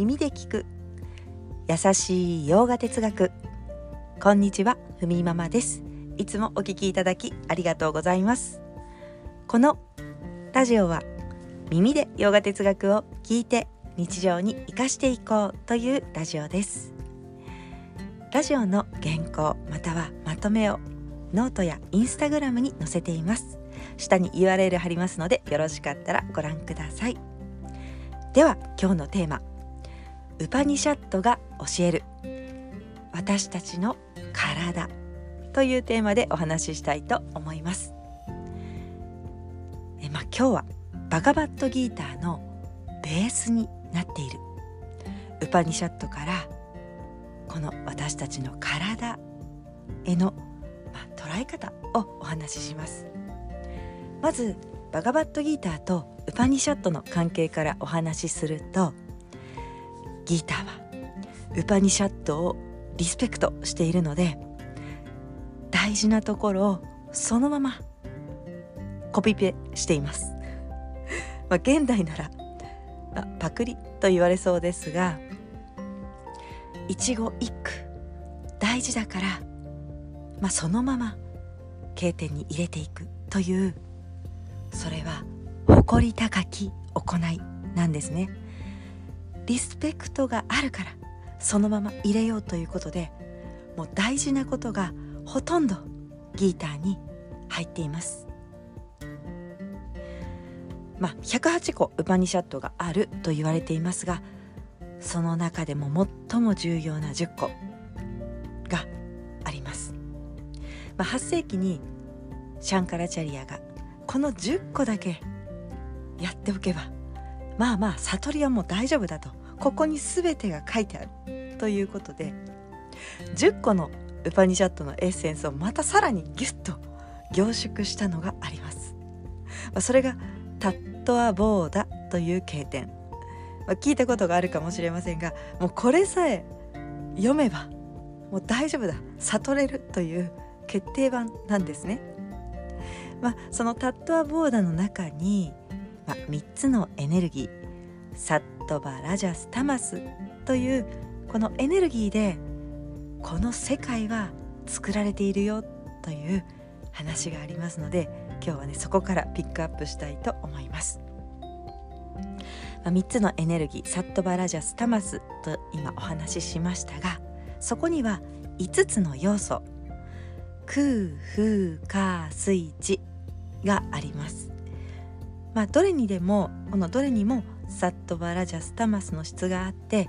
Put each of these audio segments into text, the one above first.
耳で聞く。優しいヨーガ哲学。こんにちはふみママです。いつもお聞きいただきありがとうございます。このラジオは耳でヨーガ哲学を聞いて日常に生かしていこうというラジオです。ラジオの原稿またはまとめをノートやインスタグラムに載せています。下に URL 貼りますのでよろしかったらご覧ください。では今日のテーマ。ウパニシャットが教える。私たちの体。というテーマでお話ししたいと思います。え、まあ、今日はバガバットギーターのベースになっている。ウパニシャットからこの私たちの体への、まあ、捉え方をお話しします。まずバガバットギーターとウパニシャットの関係からお話しするとギーターはウパニシャットをリスペクトしているので大事なところをそのままコピペしています。まあ現代なら、まあ、パクリと言われそうですが一語一句大事だから、まあ、そのまま経典に入れていくというそれは誇り高き行いなんですね。リスペクトがあるからそのまま入れようということでもう大事なことがほとんどギターに入っています。まあ108個ウパニシャットがあると言われていますがその中でも最も重要な10個があります、まあ、8世紀にシャンカラチャリアがこの10個だけやっておけばまあまあ悟りはもう大丈夫だとここに全てが書いてあるということで10個のウパニシャットのエッセンスをまたさらにギュッと凝縮したのがあります。まあ、それがタットアボーダという経典、まあ、聞いたことがあるかもしれませんがもうこれさえ読めばもう大丈夫だ悟れるという決定版なんですね。まあ、そのタットアボーダの中に、3つのエネルギーサットバラジャスタマスというこのエネルギーでこの世界は作られているよという話がありますので今日はねそこからピックアップしたいと思います。ま、3つのエネルギーサットバラジャスタマスと今お話ししましたがそこには5つの要素空風火水地があります。まあ、どれにでもこのどれにもサットバラジャスタマスの質があって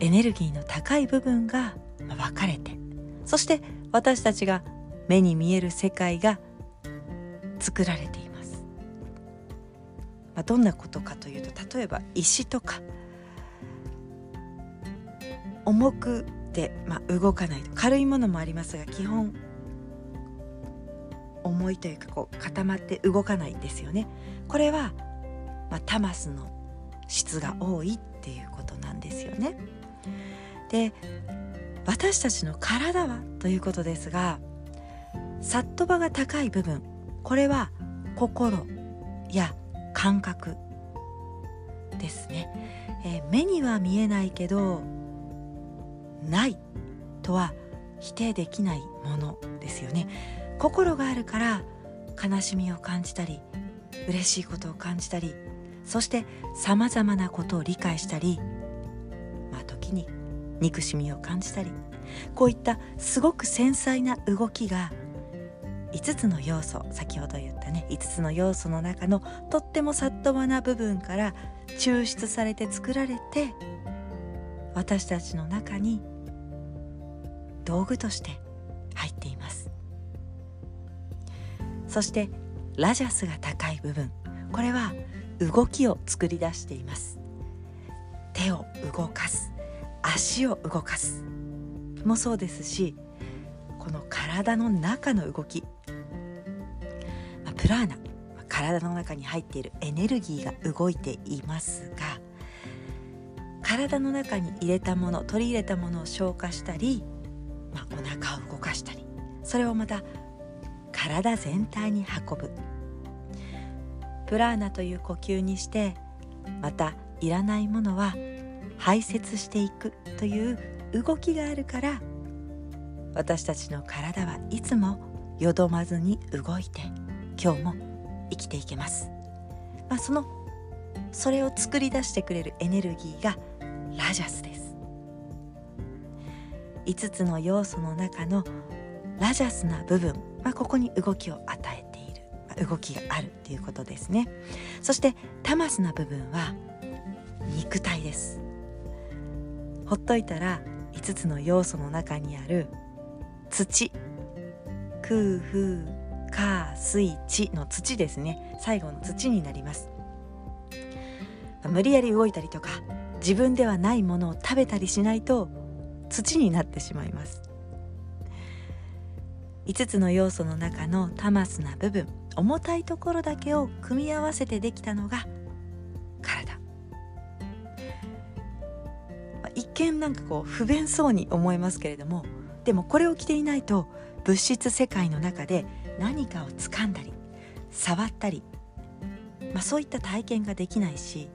エネルギーの高い部分が分かれてそして私たちが目に見える世界が作られています、まあ、どんなことかというと例えば石とか重くて、まあ、動かない軽いものもありますが基本重いというかこう固まって動かないんですよね。これは、まあ、タマスの質が多いっていうことなんですよね。で私たちの体はということですがサットバが高い部分これは心や感覚ですね、えー、目には見えないけどないとは否定できないものですよね。心があるから悲しみを感じたり嬉しいことを感じたりそしてさまざまなことを理解したりまあ時に憎しみを感じたりこういったすごく繊細な動きが5つの要素先ほど言ったね5つの要素の中のとってもさっとばな部分から抽出されて作られて私たちの中に道具として入っています。そしてラジャスが高い部分。これは動きを作り出しています。手を動かす。足を動かす。もそうですしこの体の中の動き、プラーナ。体の中に入っているエネルギーが動いていますが体の中に入れたもの取り入れたものを消化したり、まあ、お腹を動かしたり。それをまた体全体に運ぶ。プラーナという呼吸にしてまたいらないものは排泄していくという動きがあるから私たちの体はいつもよどまずに動いて今日も生きていけます、まあ、そのそれを作り出してくれるエネルギーがラジャスです。5つの要素の中のラジャスな部分、まあ、ここに動きを与えている、まあ、動きがあるっていうことですね。そしてタマスな部分は肉体です。ほっといたら5つの要素の中にある土。空風火水地の土ですね。最後の土になります。無理やり動いたりとか自分ではないものを食べたりしないと土になってしまいます。5つの要素の中のタマスな部分重たいところだけを組み合わせてできたのが体、まあ、一見なんかこう不便そうに思えますけれどもでもこれを着ていないと物質世界の中で何かを掴んだり触ったり、まあ、そういった体験ができないし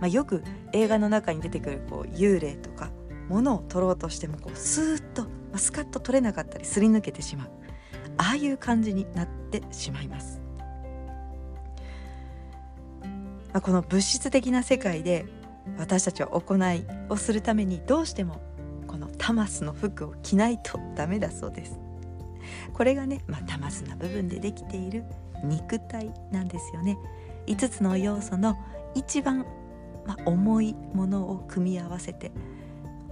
まあ、よく映画の中に出てくるこう幽霊とか物を取ろうとしてもこうスーッと、スカッと取れなかったりすり抜けてしまうああいう感じになってしまいます。まあ、この物質的な世界で私たちは行いをするためにどうしてもこのタマスの服を着ないとダメだそうです。これがね、まあ、タマスな部分でできている肉体なんですよね。5つの要素の一番まあ、重いものを組み合わせて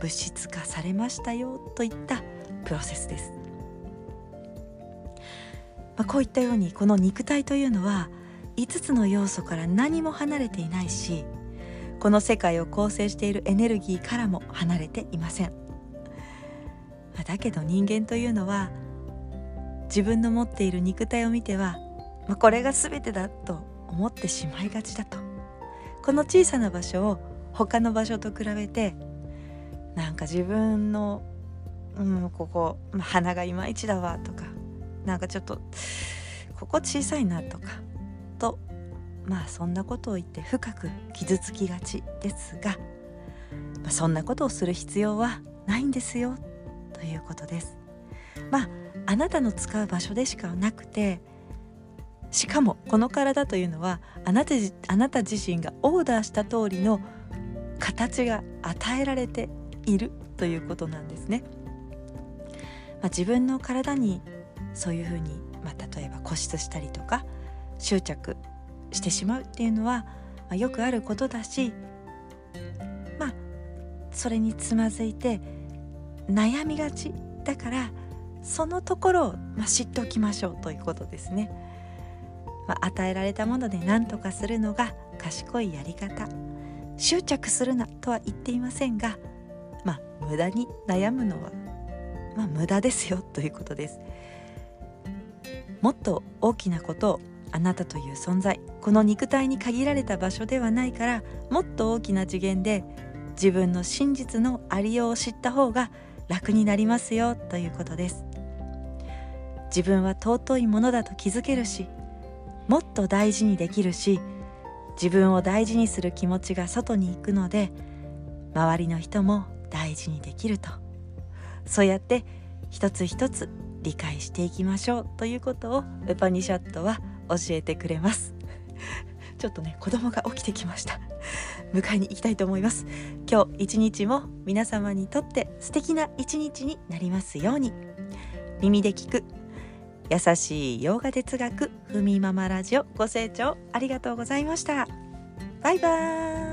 物質化されましたよといったプロセスです。まあ、こういったようにこの肉体というのは5つの要素から何も離れていないしこの世界を構成しているエネルギーからも離れていません。まだけど人間というのは自分の持っている肉体を見ては、まあ、これが全てだと思ってしまいがちだとこの小さな場所を他の場所と比べてなんか自分の、うん、ここ、まあ、鼻がいまいちだわとかなんかちょっとここ小さいなとかとまあそんなことを言って深く傷つきがちですが、まあ、そんなことをする必要はないんですよということです。まああなたの使う場所でしかなくてしかもこの体というのはあなたあなた自身がオーダーした通りの形が与えられているということなんですね。まあ、自分の体にそういうふうに、まあ、例えば固執したりとか執着してしまうっていうのは、まあ、よくあることだしまあそれにつまずいて悩みがちだからそのところを、まあ、知っておきましょうということですね。まあ、与えられたもので何とかするのが賢いやり方執着するなとは言っていませんがまあ無駄に悩むのはまあ無駄ですよということです。もっと大きなことをあなたという存在この肉体に限られた場所ではないからもっと大きな次元で自分の真実のありようを知った方が楽になりますよということです。自分は尊いものだと気づけるしもっと大事にできるし自分を大事にする気持ちが外に行くので周りの人も大事にできると。そうやって一つ一つ理解していきましょうということをウパニシャットは教えてくれます。ちょっとね子供が起きてきました。迎えに行きたいと思います。今日一日も皆様にとって素敵な一日になりますように。耳で聞く優しい洋画哲学ふみママラジオご清聴ありがとうございました。バイバーイ。